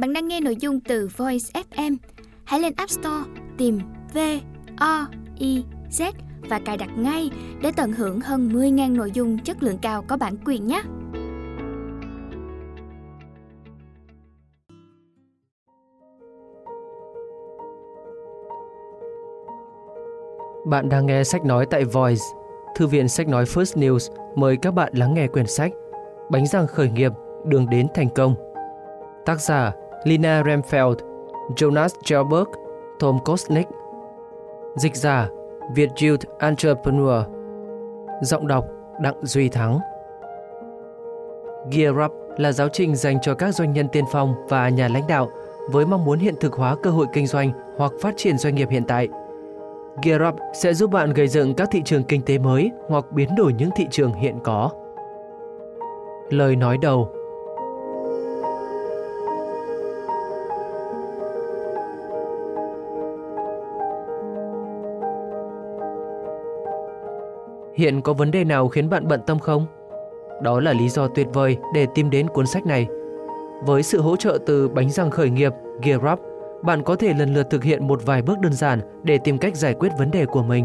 Bạn đang nghe nội dung từ Voice FM. Hãy lên App Store tìm V O I Z và cài đặt ngay để tận hưởng hơn 10.000 nội dung chất lượng cao có bản quyền nhé. Bạn đang nghe sách nói tại Voice, thư viện sách nói First News mời các bạn lắng nghe quyển sách Bánh răng khởi nghiệp, đường đến thành công. Tác giả Lina Remfeld, Jonas Gelberg, Tom Kosnick. Dịch giả Việt Youth Entrepreneur. Giọng đọc Đặng Duy Thắng. Gear Up là giáo trình dành cho các doanh nhân tiên phong và nhà lãnh đạo với mong muốn hiện thực hóa cơ hội kinh doanh hoặc phát triển doanh nghiệp hiện tại – Gear Up sẽ giúp bạn gây dựng các thị trường kinh tế mới hoặc biến đổi những thị trường hiện có. Lời nói đầu Hiện có vấn đề nào khiến bạn bận tâm không? Đó là lý do tuyệt vời để tìm đến cuốn sách này. Với sự hỗ trợ từ bánh răng khởi nghiệp Gear Up, bạn có thể lần lượt thực hiện một vài bước đơn giản để tìm cách giải quyết vấn đề của mình.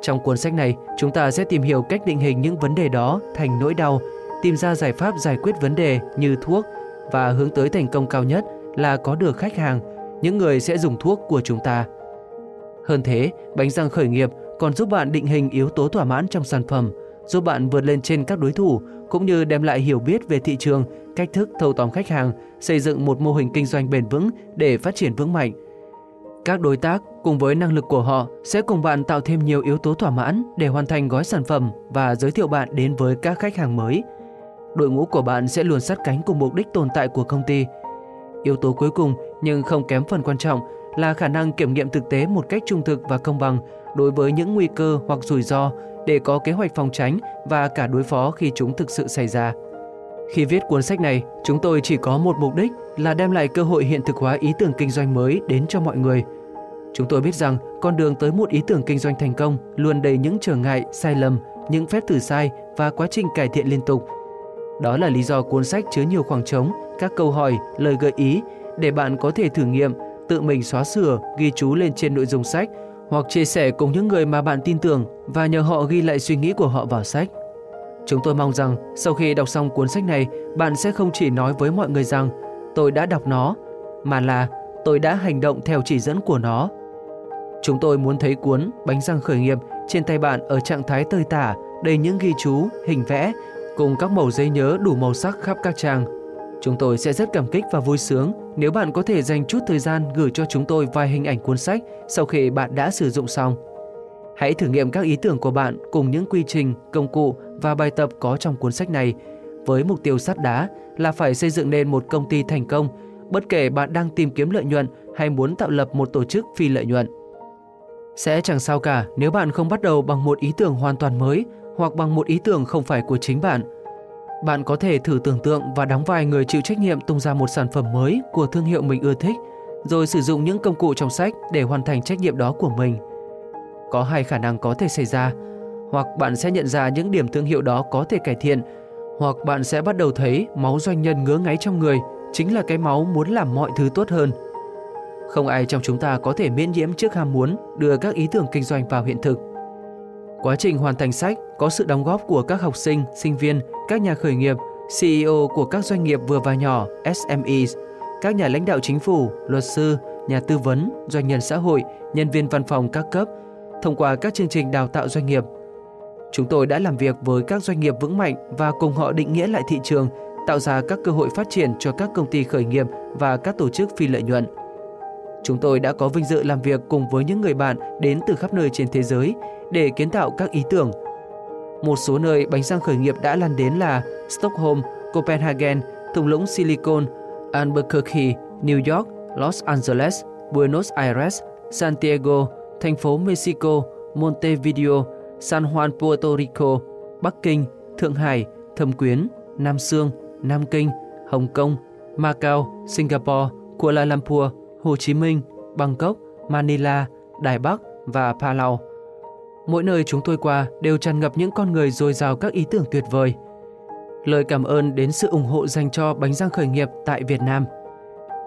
Trong cuốn sách này, chúng ta sẽ tìm hiểu cách định hình những vấn đề đó thành nỗi đau, tìm ra giải pháp giải quyết vấn đề như thuốc và hướng tới thành công cao nhất là có được khách hàng, những người sẽ dùng thuốc của chúng ta. Hơn thế, bánh răng khởi nghiệp còn giúp bạn định hình yếu tố thỏa mãn trong sản phẩm, giúp bạn vượt lên trên các đối thủ cũng như đem lại hiểu biết về thị trường, cách thức thâu tóm khách hàng, xây dựng một mô hình kinh doanh bền vững để phát triển vững mạnh. Các đối tác cùng với năng lực của họ sẽ cùng bạn tạo thêm nhiều yếu tố thỏa mãn để hoàn thành gói sản phẩm và giới thiệu bạn đến với các khách hàng mới. Đội ngũ của bạn sẽ luôn sát cánh cùng mục đích tồn tại của công ty. Yếu tố cuối cùng nhưng không kém phần quan trọng là khả năng kiểm nghiệm thực tế một cách trung thực và công bằng đối với những nguy cơ hoặc rủi ro để có kế hoạch phòng tránh và cả đối phó khi chúng thực sự xảy ra. Khi viết cuốn sách này, chúng tôi chỉ có một mục đích là đem lại cơ hội hiện thực hóa ý tưởng kinh doanh mới đến cho mọi người. Chúng tôi biết rằng con đường tới một ý tưởng kinh doanh thành công luôn đầy những trở ngại, sai lầm, những phép thử sai và quá trình cải thiện liên tục. Đó là lý do cuốn sách chứa nhiều khoảng trống, các câu hỏi, lời gợi ý để bạn có thể thử nghiệm, tự mình xóa sửa, ghi chú lên trên nội dung sách hoặc chia sẻ cùng những người mà bạn tin tưởng và nhờ họ ghi lại suy nghĩ của họ vào sách. Chúng tôi mong rằng sau khi đọc xong cuốn sách này, bạn sẽ không chỉ nói với mọi người rằng tôi đã đọc nó, mà là tôi đã hành động theo chỉ dẫn của nó. Chúng tôi muốn thấy cuốn Bánh răng khởi nghiệp trên tay bạn ở trạng thái tơi tả, đầy những ghi chú, hình vẽ cùng các mẩu giấy nhớ đủ màu sắc khắp các trang. Chúng tôi sẽ rất cảm kích và vui sướng nếu bạn có thể dành chút thời gian gửi cho chúng tôi vài hình ảnh cuốn sách sau khi bạn đã sử dụng xong. Hãy thử nghiệm các ý tưởng của bạn cùng những quy trình, công cụ và bài tập có trong cuốn sách này với mục tiêu sắt đá là phải xây dựng nên một công ty thành công, bất kể bạn đang tìm kiếm lợi nhuận hay muốn tạo lập một tổ chức phi lợi nhuận. Sẽ chẳng sao cả nếu bạn không bắt đầu bằng một ý tưởng hoàn toàn mới hoặc bằng một ý tưởng không phải của chính bạn. Bạn có thể thử tưởng tượng và đóng vai người chịu trách nhiệm tung ra một sản phẩm mới của thương hiệu mình ưa thích, rồi sử dụng những công cụ trong sách để hoàn thành trách nhiệm đó của mình. Có hai khả năng có thể xảy ra, hoặc bạn sẽ nhận ra những điểm thương hiệu đó có thể cải thiện, hoặc bạn sẽ bắt đầu thấy máu doanh nhân ngứa ngáy trong người chính là cái máu muốn làm mọi thứ tốt hơn. Không ai trong chúng ta có thể miễn nhiễm trước ham muốn đưa các ý tưởng kinh doanh vào hiện thực. Quá trình hoàn thành sách có sự đóng góp của các học sinh, sinh viên, các nhà khởi nghiệp, CEO của các doanh nghiệp vừa và nhỏ, SMEs, các nhà lãnh đạo chính phủ, luật sư, nhà tư vấn, doanh nhân xã hội, nhân viên văn phòng các cấp thông qua các chương trình đào tạo doanh nghiệp. Chúng tôi đã làm việc với các doanh nghiệp vững mạnh và cùng họ định nghĩa lại thị trường, tạo ra các cơ hội phát triển cho các công ty khởi nghiệp và các tổ chức phi lợi nhuận. Chúng tôi đã có vinh dự làm việc cùng với những người bạn đến từ khắp nơi trên thế giới để kiến tạo các ý tưởng. Một số nơi bánh răng khởi nghiệp đã lan đến là Stockholm, Copenhagen, thung lũng Silicon, Albuquerque, New York, Los Angeles, Buenos Aires, Santiago, thành phố Mexico, Montevideo, San Juan, Puerto Rico, Bắc Kinh, Thượng Hải, Thâm Quyến, Nam Sương, Nam Kinh, Hồng Kông, Macau, Singapore, Kuala Lumpur, Hồ Chí Minh, Bangkok, Manila, Đài Bắc và Palau. Mỗi nơi chúng tôi qua đều tràn ngập những con người dồi dào các ý tưởng tuyệt vời. Lời cảm ơn đến sự ủng hộ dành cho bánh răng khởi nghiệp tại Việt Nam.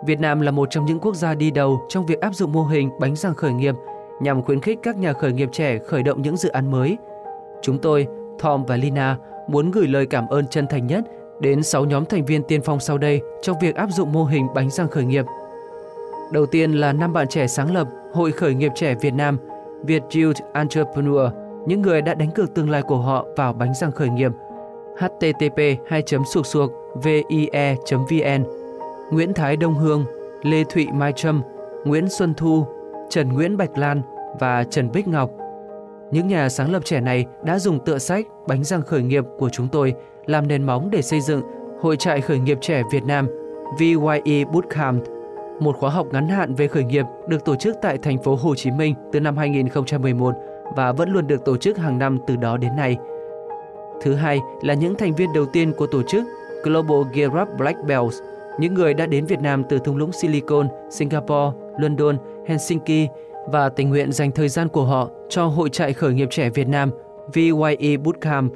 Việt Nam là một trong những quốc gia đi đầu trong việc áp dụng mô hình bánh răng khởi nghiệp nhằm khuyến khích các nhà khởi nghiệp trẻ khởi động những dự án mới. Chúng tôi, Tom và Lina, muốn gửi lời cảm ơn chân thành nhất đến 6 nhóm thành viên tiên phong sau đây trong việc áp dụng mô hình bánh răng khởi nghiệp. Đầu tiên là năm bạn trẻ sáng lập Hội Khởi nghiệp trẻ Việt Nam, Việt Youth Entrepreneur, những người đã đánh cược tương lai của họ vào bánh răng khởi nghiệp. http 2 suộc suộc vie vn Nguyễn Thái Đông Hương, Lê Thụy Mai Trâm, Nguyễn Xuân Thu, Trần Nguyễn Bạch Lan và Trần Bích Ngọc. Những nhà sáng lập trẻ này đã dùng tựa sách Bánh răng khởi nghiệp của chúng tôi làm nền móng để xây dựng Hội trại khởi nghiệp trẻ Việt Nam VYE Bootcamp, một khóa học ngắn hạn về khởi nghiệp được tổ chức tại thành phố Hồ Chí Minh từ năm 2011 và vẫn luôn được tổ chức hàng năm từ đó đến nay. Thứ hai là những thành viên đầu tiên của tổ chức Global Gear Up Black Belts, những người đã đến Việt Nam từ thung lũng Silicon, Singapore, London, Helsinki và tình nguyện dành thời gian của họ cho Hội trại khởi nghiệp trẻ Việt Nam VYE Bootcamp.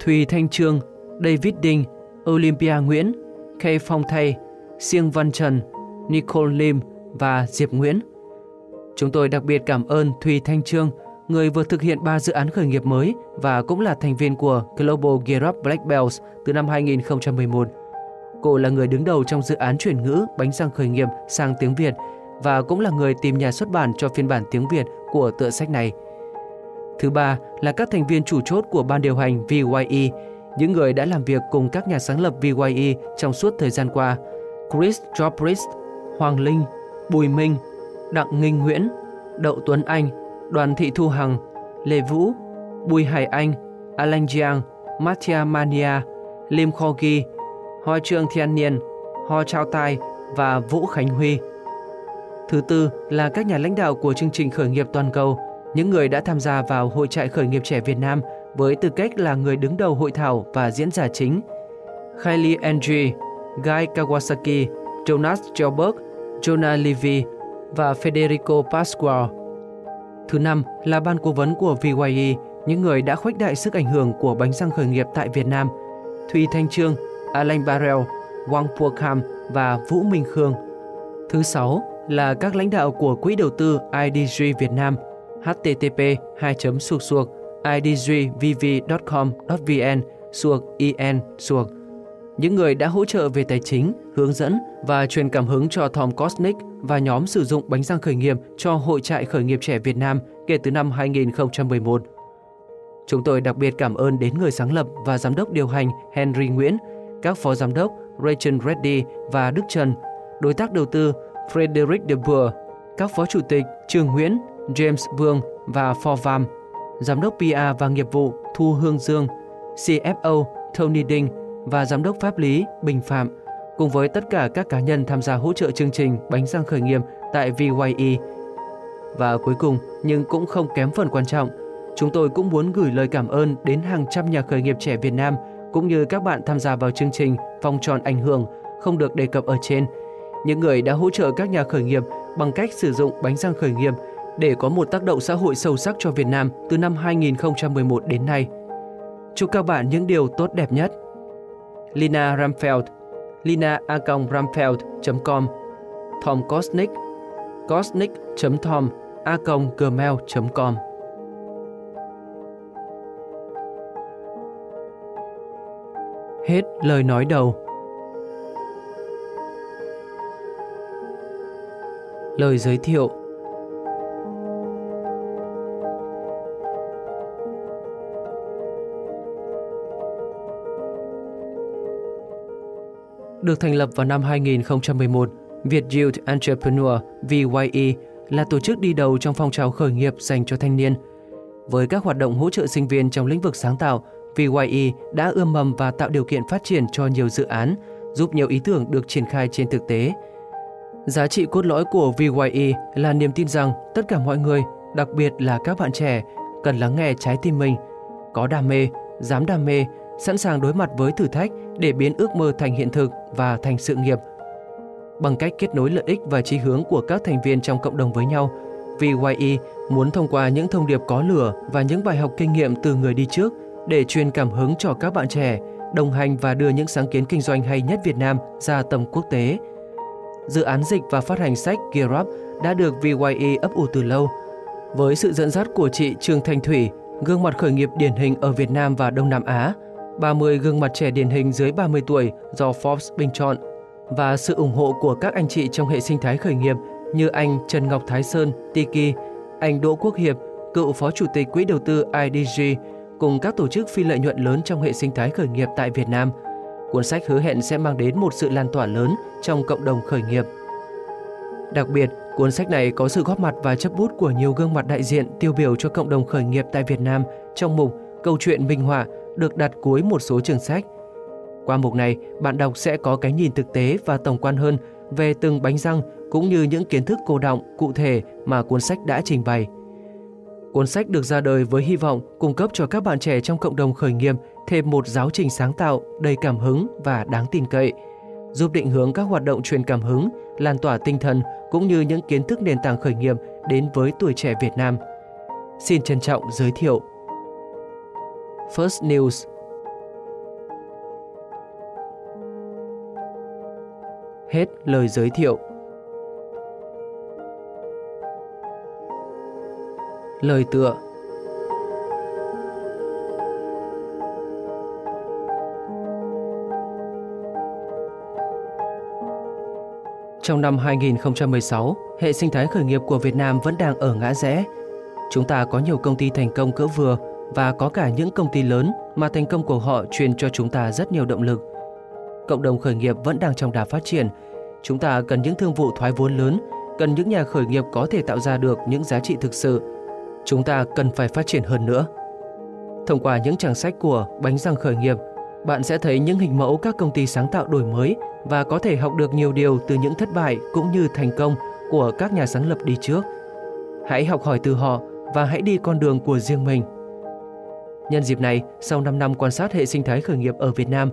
Thùy Thanh Trương, David Đinh, Olympia Nguyễn, Kay Phong Thay, Siêng Văn Trần, Nicole Lim và Diệp Nguyễn. Chúng tôi đặc biệt cảm ơn Thùy Thanh Trương, người vừa thực hiện 3 dự án khởi nghiệp mới và cũng là thành viên của Global Gear Up Black Belts từ năm 2011. Cô là người đứng đầu trong dự án chuyển ngữ bánh răng khởi nghiệp sang tiếng Việt và cũng là người tìm nhà xuất bản cho phiên bản tiếng Việt của tựa sách này. Thứ ba là các thành viên chủ chốt của ban điều hành VYE, những người đã làm việc cùng các nhà sáng lập VYE trong suốt thời gian qua. Chris Jobrist Hoàng Linh, Bùi Minh, Đặng Nghinh Nguyễn, Đậu Tuấn Anh, Đoàn Thị Thu Hằng, Lê Vũ, Bùi Hải Anh, Alan Giang, Mattia Mania, Lim Kho Ghi, Hoa Trương Thiên Niên, Ho Trao Tai và Vũ Khánh Huy. Thứ tư là các nhà lãnh đạo của chương trình khởi nghiệp toàn cầu, những người đã tham gia vào Hội trại khởi nghiệp trẻ Việt Nam với tư cách là người đứng đầu hội thảo và diễn giả chính. Kylie Andre, Guy Kawasaki, Jonas Gelberg, Jonah Levy và Federico Pasquale. Thứ năm là ban cố vấn của VYE, những người đã khuếch đại sức ảnh hưởng của bánh răng khởi nghiệp tại Việt Nam. Thùy Thanh Trương, Alain Barrel, Wang Puokam và Vũ Minh Khương. Thứ sáu là các lãnh đạo của Quỹ đầu tư IDG Việt Nam http 2 suộc idgvv.com.vn suộc suộc những người đã hỗ trợ về tài chính, hướng dẫn và truyền cảm hứng cho Tom Kosnick và nhóm sử dụng bánh răng khởi nghiệp cho Hội trại khởi nghiệp trẻ Việt Nam kể từ năm 2011. Chúng tôi đặc biệt cảm ơn đến người sáng lập và giám đốc điều hành Henry Nguyễn, các phó giám đốc Rachel Reddy và Đức Trần, đối tác đầu tư Frederick de Boer, các phó chủ tịch Trương Nguyễn, James Vương và Forvam, giám đốc PR và nghiệp vụ Thu Hương Dương, CFO Tony Đinh và giám đốc pháp lý Bình Phạm, cùng với tất cả các cá nhân tham gia hỗ trợ chương trình Bánh răng khởi nghiệp tại VYE. Và cuối cùng, nhưng cũng không kém phần quan trọng, chúng tôi cũng muốn gửi lời cảm ơn đến hàng trăm nhà khởi nghiệp trẻ Việt Nam cũng như các bạn tham gia vào chương trình Vòng tròn ảnh hưởng không được đề cập ở trên – những người đã hỗ trợ các nhà khởi nghiệp bằng cách sử dụng bánh răng khởi nghiệp để có một tác động xã hội sâu sắc cho Việt Nam từ năm 2011 đến nay. Chúc các bạn những điều tốt đẹp nhất. Lina Ramfeld, lina ramfeld.com Tom Kosnick kosnick.tom a gmail.com Hết lời nói đầu. Lời giới thiệu. Được thành lập vào năm 2011, Việt Youth Entrepreneur VYE là tổ chức đi đầu trong phong trào khởi nghiệp dành cho thanh niên. Với các hoạt động hỗ trợ sinh viên trong lĩnh vực sáng tạo, VYE đã ươm mầm và tạo điều kiện phát triển cho nhiều dự án, giúp nhiều ý tưởng được triển khai trên thực tế – Giá trị cốt lõi của VYE là niềm tin rằng tất cả mọi người, đặc biệt là các bạn trẻ, cần lắng nghe trái tim mình, có đam mê, dám đam mê, sẵn sàng đối mặt với thử thách để biến ước mơ thành hiện thực và thành sự nghiệp. Bằng cách kết nối lợi ích và chí hướng của các thành viên trong cộng đồng với nhau, VYE muốn thông qua những thông điệp có lửa và những bài học kinh nghiệm từ người đi trước để truyền cảm hứng cho các bạn trẻ, đồng hành và đưa những sáng kiến kinh doanh hay nhất Việt Nam ra tầm quốc tế – dự án dịch và phát hành sách Gear Up đã được VYE ấp ủ từ lâu. Với sự dẫn dắt của chị Trương Thanh Thủy, gương mặt khởi nghiệp điển hình ở Việt Nam và Đông Nam Á, 30 gương mặt trẻ điển hình dưới 30 tuổi do Forbes bình chọn và sự ủng hộ của các anh chị trong hệ sinh thái khởi nghiệp như anh Trần Ngọc Thái Sơn, Tiki, anh Đỗ Quốc Hiệp, cựu Phó Chủ tịch Quỹ đầu tư IDG, cùng các tổ chức phi lợi nhuận lớn trong hệ sinh thái khởi nghiệp tại Việt Nam. Cuốn sách hứa hẹn sẽ mang đến một sự lan tỏa lớn trong cộng đồng khởi nghiệp. Đặc biệt, cuốn sách này có sự góp mặt và chấp bút của nhiều gương mặt đại diện tiêu biểu cho cộng đồng khởi nghiệp tại Việt Nam trong mục Câu chuyện minh họa được đặt cuối một số trường sách. Qua mục này, bạn đọc sẽ có cái nhìn thực tế và tổng quan hơn về từng bánh răng cũng như những kiến thức cô động cụ thể mà cuốn sách đã trình bày. Cuốn sách được ra đời với hy vọng cung cấp cho các bạn trẻ trong cộng đồng khởi nghiệp thêm một giáo trình sáng tạo, đầy cảm hứng và đáng tin cậy, giúp định hướng các hoạt động truyền cảm hứng, lan tỏa tinh thần cũng như những kiến thức nền tảng khởi nghiệp đến với tuổi trẻ Việt Nam. Xin trân trọng giới thiệu First News. Hết lời giới thiệu. Lời tựa. Trong năm 2016, hệ sinh thái khởi nghiệp của Việt Nam vẫn đang ở ngã rẽ. Chúng ta có nhiều công ty thành công cỡ vừa và có cả những công ty lớn mà thành công của họ truyền cho chúng ta rất nhiều động lực. Cộng đồng khởi nghiệp vẫn đang trong đà phát triển. Chúng ta cần những thương vụ thoái vốn lớn, cần những nhà khởi nghiệp có thể tạo ra được những giá trị thực sự. Chúng ta cần phải phát triển hơn nữa. Thông qua những trang sách của Bánh răng khởi nghiệp, bạn sẽ thấy những hình mẫu các công ty sáng tạo đổi mới và có thể học được nhiều điều từ những thất bại cũng như thành công của các nhà sáng lập đi trước. Hãy học hỏi từ họ và hãy đi con đường của riêng mình. Nhân dịp này, sau 5 năm quan sát hệ sinh thái khởi nghiệp ở Việt Nam,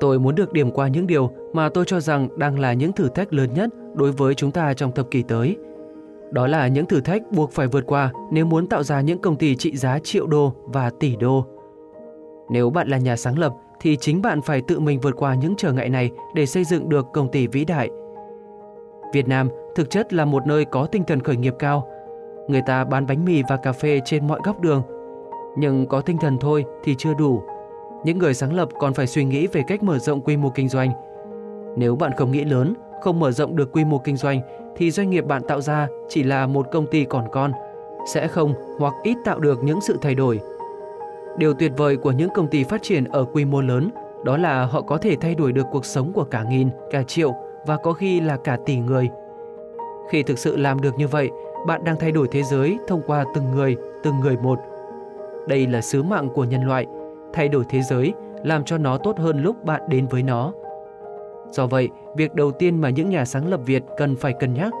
tôi muốn được điểm qua những điều mà tôi cho rằng đang là những thử thách lớn nhất đối với chúng ta trong thập kỷ tới. Đó là những thử thách buộc phải vượt qua nếu muốn tạo ra những công ty trị giá triệu đô và tỷ đô. Nếu bạn là nhà sáng lập thì chính bạn phải tự mình vượt qua những trở ngại này để xây dựng được công ty vĩ đại. Việt Nam thực chất là một nơi có tinh thần khởi nghiệp cao. Người ta bán bánh mì và cà phê trên mọi góc đường. Nhưng có tinh thần thôi thì chưa đủ. Những người sáng lập còn phải suy nghĩ về cách mở rộng quy mô kinh doanh. Nếu bạn không nghĩ lớn, không mở rộng được quy mô kinh doanh thì doanh nghiệp bạn tạo ra chỉ là một công ty còn con, sẽ không hoặc ít tạo được những sự thay đổi Điều tuyệt vời của những công ty phát triển ở quy mô lớn đó là họ có thể thay đổi được cuộc sống của cả nghìn, cả triệu và có khi là cả tỷ người. Khi thực sự làm được như vậy, bạn đang thay đổi thế giới thông qua từng người, từng người một. Đây là sứ mạng của nhân loại, thay đổi thế giới, làm cho nó tốt hơn lúc bạn đến với nó. Do vậy, việc đầu tiên mà những nhà sáng lập Việt cần phải cân nhắc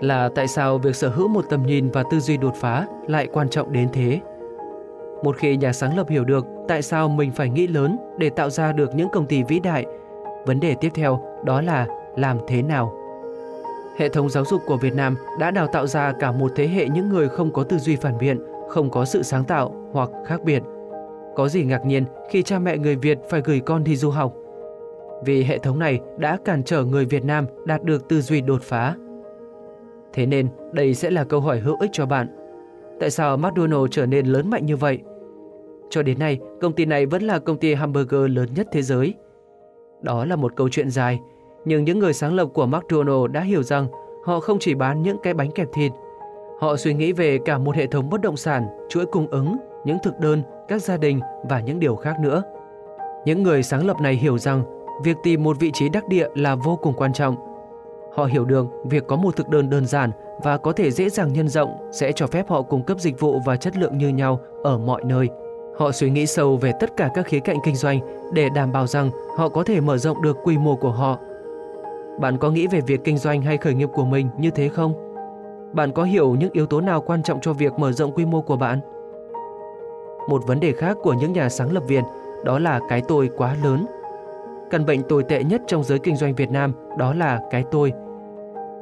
là tại sao việc sở hữu một tầm nhìn và tư duy đột phá lại quan trọng đến thế. Một khi nhà sáng lập hiểu được tại sao mình phải nghĩ lớn để tạo ra được những công ty vĩ đại, vấn đề tiếp theo đó là làm thế nào. Hệ thống giáo dục của Việt Nam đã đào tạo ra cả một thế hệ những người không có tư duy phản biện, không có sự sáng tạo hoặc khác biệt. Có gì ngạc nhiên khi cha mẹ người Việt phải gửi con đi du học? Vì hệ thống này đã cản trở người Việt Nam đạt được tư duy đột phá. Thế nên, đây sẽ là câu hỏi hữu ích cho bạn. Tại sao McDonald's trở nên lớn mạnh như vậy? Cho đến nay, công ty này vẫn là công ty hamburger lớn nhất thế giới. Đó là một câu chuyện dài, nhưng những người sáng lập của McDonald's đã hiểu rằng họ không chỉ bán những cái bánh kẹp thịt. Họ suy nghĩ về cả một hệ thống bất động sản, chuỗi cung ứng, những thực đơn, các gia đình và những điều khác nữa. Những người sáng lập này hiểu rằng việc tìm một vị trí đắc địa là vô cùng quan trọng. Họ hiểu được việc có một thực đơn đơn giản và có thể dễ dàng nhân rộng sẽ cho phép họ cung cấp dịch vụ và chất lượng như nhau ở mọi nơi. Họ suy nghĩ sâu về tất cả các khía cạnh kinh doanh để đảm bảo rằng họ có thể mở rộng được quy mô của họ. Bạn có nghĩ về việc kinh doanh hay khởi nghiệp của mình như thế không? Bạn có hiểu những yếu tố nào quan trọng cho việc mở rộng quy mô của bạn? Một vấn đề khác của những nhà sáng lập viên đó là cái tôi quá lớn. Căn bệnh tồi tệ nhất trong giới kinh doanh Việt Nam đó là cái tôi.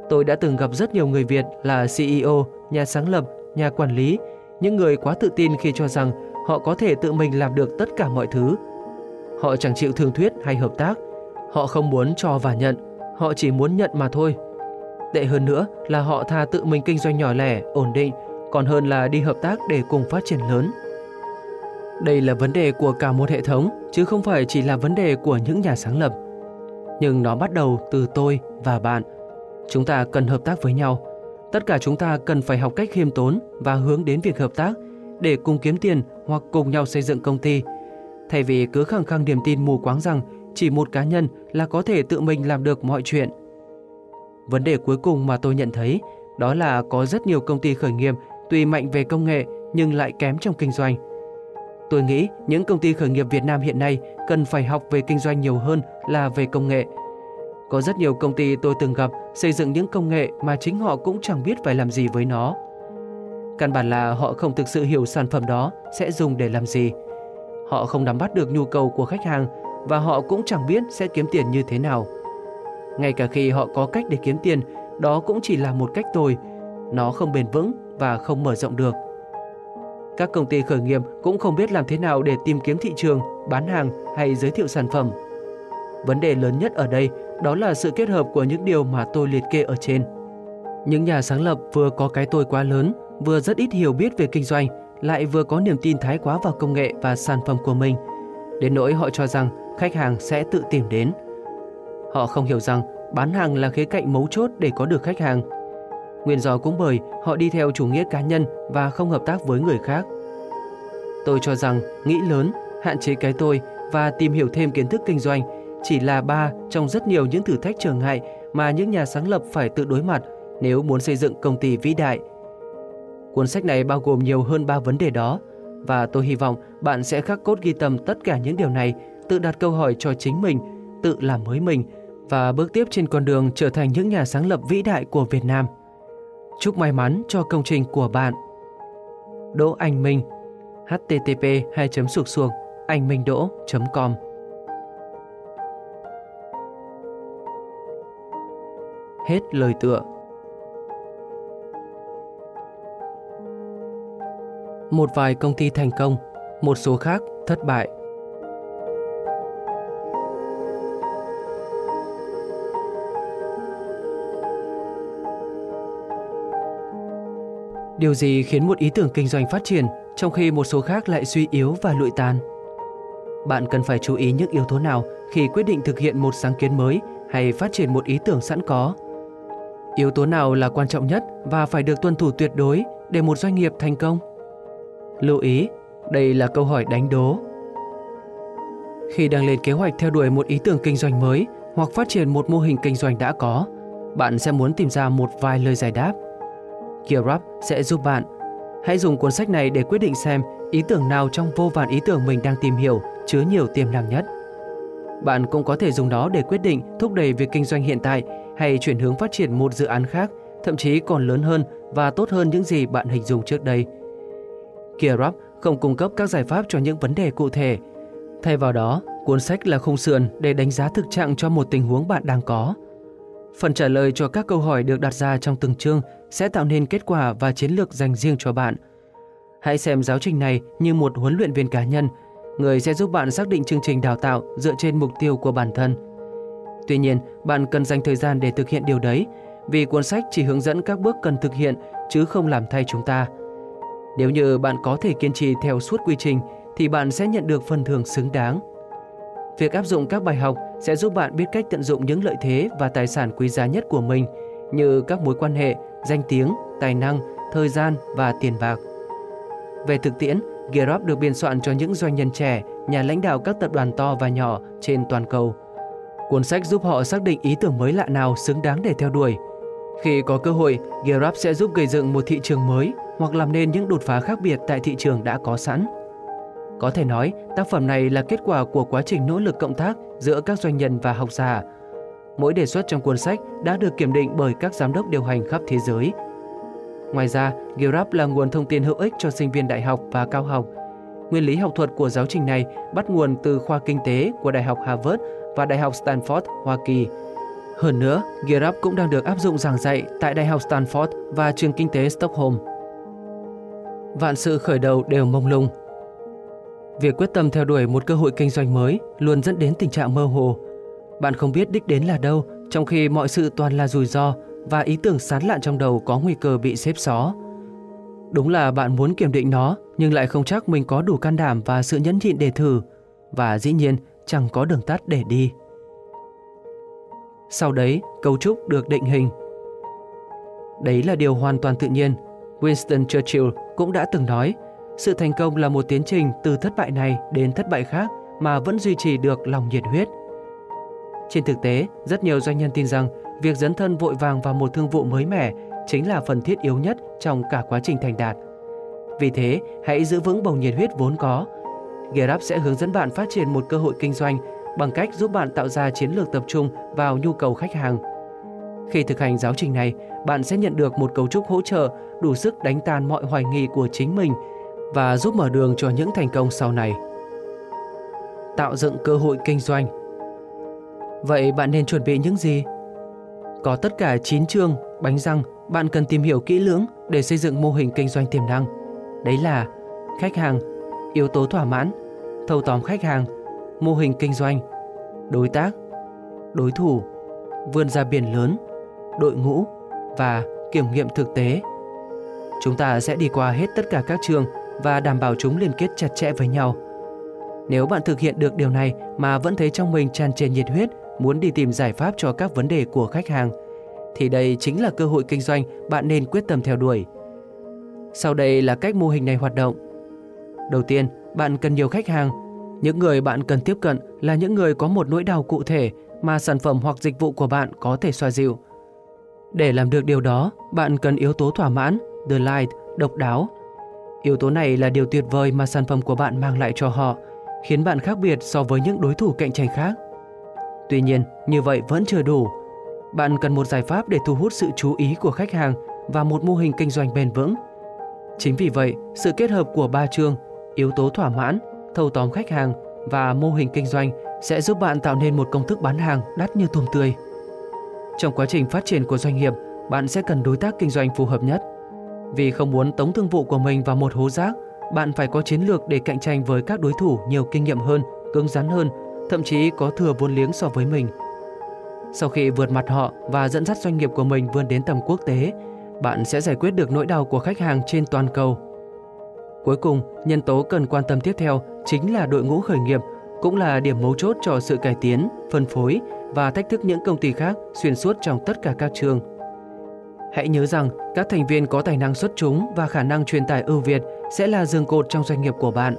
Tôi đã từng gặp rất nhiều người Việt là CEO, nhà sáng lập, nhà quản lý, những người quá tự tin khi cho rằng họ có thể tự mình làm được tất cả mọi thứ. Họ chẳng chịu thương thuyết hay hợp tác. Họ không muốn cho và nhận, họ chỉ muốn nhận mà thôi. Tệ hơn nữa là họ tha tự mình kinh doanh nhỏ lẻ, ổn định, còn hơn là đi hợp tác để cùng phát triển lớn. Đây là vấn đề của cả một hệ thống, chứ không phải chỉ là vấn đề của những nhà sáng lập. Nhưng nó bắt đầu từ tôi và bạn. Chúng ta cần hợp tác với nhau. Tất cả chúng ta cần phải học cách khiêm tốn và hướng đến việc hợp tác để cùng kiếm tiền hoặc cùng nhau xây dựng công ty. Thay vì cứ khăng khăng niềm tin mù quáng rằng chỉ một cá nhân là có thể tự mình làm được mọi chuyện. Vấn đề cuối cùng mà tôi nhận thấy, đó là có rất nhiều công ty khởi nghiệp tuy mạnh về công nghệ nhưng lại kém trong kinh doanh. Tôi nghĩ những công ty khởi nghiệp Việt Nam hiện nay cần phải học về kinh doanh nhiều hơn là về công nghệ. Có rất nhiều công ty tôi từng gặp xây dựng những công nghệ mà chính họ cũng chẳng biết phải làm gì với nó. Căn bản là họ không thực sự hiểu sản phẩm đó sẽ dùng để làm gì. Họ không nắm bắt được nhu cầu của khách hàng và họ cũng chẳng biết sẽ kiếm tiền như thế nào. Ngay cả khi họ có cách để kiếm tiền, đó cũng chỉ là một cách tồi. Nó không bền vững và không mở rộng được. Các công ty khởi nghiệp cũng không biết làm thế nào để tìm kiếm thị trường, bán hàng hay giới thiệu sản phẩm. Vấn đề lớn nhất ở đây đó là sự kết hợp của những điều mà tôi liệt kê ở trên. Những nhà sáng lập vừa có cái tôi quá lớn, vừa rất ít hiểu biết về kinh doanh, lại vừa có niềm tin thái quá vào công nghệ và sản phẩm của mình. Đến nỗi họ cho rằng khách hàng sẽ tự tìm đến. Họ không hiểu rằng bán hàng là khía cạnh mấu chốt để có được khách hàng. Nguyên do cũng bởi họ đi theo chủ nghĩa cá nhân và không hợp tác với người khác. Tôi cho rằng nghĩ lớn, hạn chế cái tôi và tìm hiểu thêm kiến thức kinh doanh chỉ là ba trong rất nhiều những thử thách trở ngại mà những nhà sáng lập phải tự đối mặt nếu muốn xây dựng công ty vĩ đại. Cuốn sách này bao gồm nhiều hơn ba vấn đề đó và tôi hy vọng bạn sẽ khắc cốt ghi tâm tất cả những điều này, tự đặt câu hỏi cho chính mình, tự làm mới mình và bước tiếp trên con đường trở thành những nhà sáng lập vĩ đại của Việt Nam. Chúc may mắn cho công trình của bạn. Đỗ Anh Minh http 2 sục xuồng anh minh đỗ com Hết lời tựa Một vài công ty thành công, một số khác thất bại. Điều gì khiến một ý tưởng kinh doanh phát triển trong khi một số khác lại suy yếu và lụi tàn? Bạn cần phải chú ý những yếu tố nào khi quyết định thực hiện một sáng kiến mới hay phát triển một ý tưởng sẵn có? Yếu tố nào là quan trọng nhất và phải được tuân thủ tuyệt đối để một doanh nghiệp thành công? Lưu ý, đây là câu hỏi đánh đố. Khi đang lên kế hoạch theo đuổi một ý tưởng kinh doanh mới hoặc phát triển một mô hình kinh doanh đã có, bạn sẽ muốn tìm ra một vài lời giải đáp. Gearup sẽ giúp bạn. Hãy dùng cuốn sách này để quyết định xem ý tưởng nào trong vô vàn ý tưởng mình đang tìm hiểu chứa nhiều tiềm năng nhất. Bạn cũng có thể dùng nó để quyết định thúc đẩy việc kinh doanh hiện tại hay chuyển hướng phát triển một dự án khác, thậm chí còn lớn hơn và tốt hơn những gì bạn hình dung trước đây. Gearup không cung cấp các giải pháp cho những vấn đề cụ thể. Thay vào đó, cuốn sách là khung sườn để đánh giá thực trạng cho một tình huống bạn đang có. Phần trả lời cho các câu hỏi được đặt ra trong từng chương sẽ tạo nên kết quả và chiến lược dành riêng cho bạn. Hãy xem giáo trình này như một huấn luyện viên cá nhân, người sẽ giúp bạn xác định chương trình đào tạo dựa trên mục tiêu của bản thân. Tuy nhiên, bạn cần dành thời gian để thực hiện điều đấy, vì cuốn sách chỉ hướng dẫn các bước cần thực hiện chứ không làm thay chúng ta. Nếu như bạn có thể kiên trì theo suốt quy trình thì bạn sẽ nhận được phần thưởng xứng đáng. Việc áp dụng các bài học sẽ giúp bạn biết cách tận dụng những lợi thế và tài sản quý giá nhất của mình như các mối quan hệ, danh tiếng, tài năng, thời gian và tiền bạc. Về thực tiễn, Gearup được biên soạn cho những doanh nhân trẻ, nhà lãnh đạo các tập đoàn to và nhỏ trên toàn cầu. Cuốn sách giúp họ xác định ý tưởng mới lạ nào xứng đáng để theo đuổi. Khi có cơ hội, Gearup sẽ giúp gây dựng một thị trường mới hoặc làm nên những đột phá khác biệt tại thị trường đã có sẵn. Có thể nói, tác phẩm này là kết quả của quá trình nỗ lực cộng tác giữa các doanh nhân và học giả. Mỗi đề xuất trong cuốn sách đã được kiểm định bởi các giám đốc điều hành khắp thế giới. Ngoài ra, Giraffe là nguồn thông tin hữu ích cho sinh viên đại học và cao học. Nguyên lý học thuật của giáo trình này bắt nguồn từ khoa kinh tế của Đại học Harvard và Đại học Stanford, Hoa Kỳ. Hơn nữa, Giraffe cũng đang được áp dụng giảng dạy tại Đại học Stanford và trường kinh tế Stockholm. Vạn sự khởi đầu đều mông lung, Việc quyết tâm theo đuổi một cơ hội kinh doanh mới luôn dẫn đến tình trạng mơ hồ. Bạn không biết đích đến là đâu, trong khi mọi sự toàn là rủi ro và ý tưởng sán lạn trong đầu có nguy cơ bị xếp xó. Đúng là bạn muốn kiểm định nó nhưng lại không chắc mình có đủ can đảm và sự nhẫn nhịn để thử và dĩ nhiên chẳng có đường tắt để đi. Sau đấy, cấu trúc được định hình. Đấy là điều hoàn toàn tự nhiên. Winston Churchill cũng đã từng nói, sự thành công là một tiến trình từ thất bại này đến thất bại khác mà vẫn duy trì được lòng nhiệt huyết. Trên thực tế, rất nhiều doanh nhân tin rằng việc dấn thân vội vàng vào một thương vụ mới mẻ chính là phần thiết yếu nhất trong cả quá trình thành đạt. Vì thế, hãy giữ vững bầu nhiệt huyết vốn có. GetUp sẽ hướng dẫn bạn phát triển một cơ hội kinh doanh bằng cách giúp bạn tạo ra chiến lược tập trung vào nhu cầu khách hàng. Khi thực hành giáo trình này, bạn sẽ nhận được một cấu trúc hỗ trợ đủ sức đánh tan mọi hoài nghi của chính mình và giúp mở đường cho những thành công sau này. Tạo dựng cơ hội kinh doanh Vậy bạn nên chuẩn bị những gì? Có tất cả 9 chương, bánh răng, bạn cần tìm hiểu kỹ lưỡng để xây dựng mô hình kinh doanh tiềm năng. Đấy là khách hàng, yếu tố thỏa mãn, thâu tóm khách hàng, mô hình kinh doanh, đối tác, đối thủ, vươn ra biển lớn, đội ngũ và kiểm nghiệm thực tế. Chúng ta sẽ đi qua hết tất cả các chương và đảm bảo chúng liên kết chặt chẽ với nhau. Nếu bạn thực hiện được điều này mà vẫn thấy trong mình tràn trề nhiệt huyết muốn đi tìm giải pháp cho các vấn đề của khách hàng, thì đây chính là cơ hội kinh doanh bạn nên quyết tâm theo đuổi. Sau đây là cách mô hình này hoạt động. Đầu tiên, bạn cần nhiều khách hàng. Những người bạn cần tiếp cận là những người có một nỗi đau cụ thể mà sản phẩm hoặc dịch vụ của bạn có thể xoa dịu. Để làm được điều đó, bạn cần yếu tố thỏa mãn, delight, độc đáo. Yếu tố này là điều tuyệt vời mà sản phẩm của bạn mang lại cho họ, khiến bạn khác biệt so với những đối thủ cạnh tranh khác. Tuy nhiên, như vậy vẫn chưa đủ. Bạn cần một giải pháp để thu hút sự chú ý của khách hàng và một mô hình kinh doanh bền vững. Chính vì vậy, sự kết hợp của ba chương, yếu tố thỏa mãn, thâu tóm khách hàng và mô hình kinh doanh sẽ giúp bạn tạo nên một công thức bán hàng đắt như tôm tươi. Trong quá trình phát triển của doanh nghiệp, bạn sẽ cần đối tác kinh doanh phù hợp nhất. Vì không muốn tống thương vụ của mình vào một hố rác, bạn phải có chiến lược để cạnh tranh với các đối thủ nhiều kinh nghiệm hơn, cứng rắn hơn thậm chí có thừa vốn liếng so với mình. Sau khi vượt mặt họ và dẫn dắt doanh nghiệp của mình vươn đến tầm quốc tế, bạn sẽ giải quyết được nỗi đau của khách hàng trên toàn cầu. Cuối cùng, nhân tố cần quan tâm tiếp theo chính là đội ngũ khởi nghiệp, cũng là điểm mấu chốt cho sự cải tiến, phân phối và thách thức những công ty khác xuyên suốt trong tất cả các trường. Hãy nhớ rằng các thành viên có tài năng xuất chúng và khả năng truyền tải ưu việt sẽ là giường cột trong doanh nghiệp của bạn.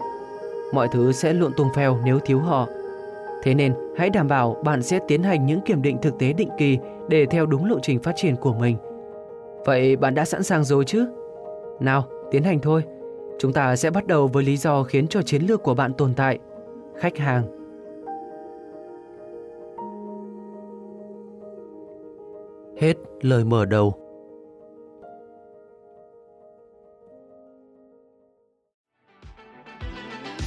Mọi thứ sẽ luộn tung phèo nếu thiếu họ Thế nên, hãy đảm bảo bạn sẽ tiến hành những kiểm định thực tế định kỳ để theo đúng lộ trình phát triển của mình. Vậy bạn đã sẵn sàng rồi chứ? Nào, tiến hành thôi. Chúng ta sẽ bắt đầu với lý do khiến cho chiến lược của bạn tồn tại. Khách hàng. Hết lời mở đầu.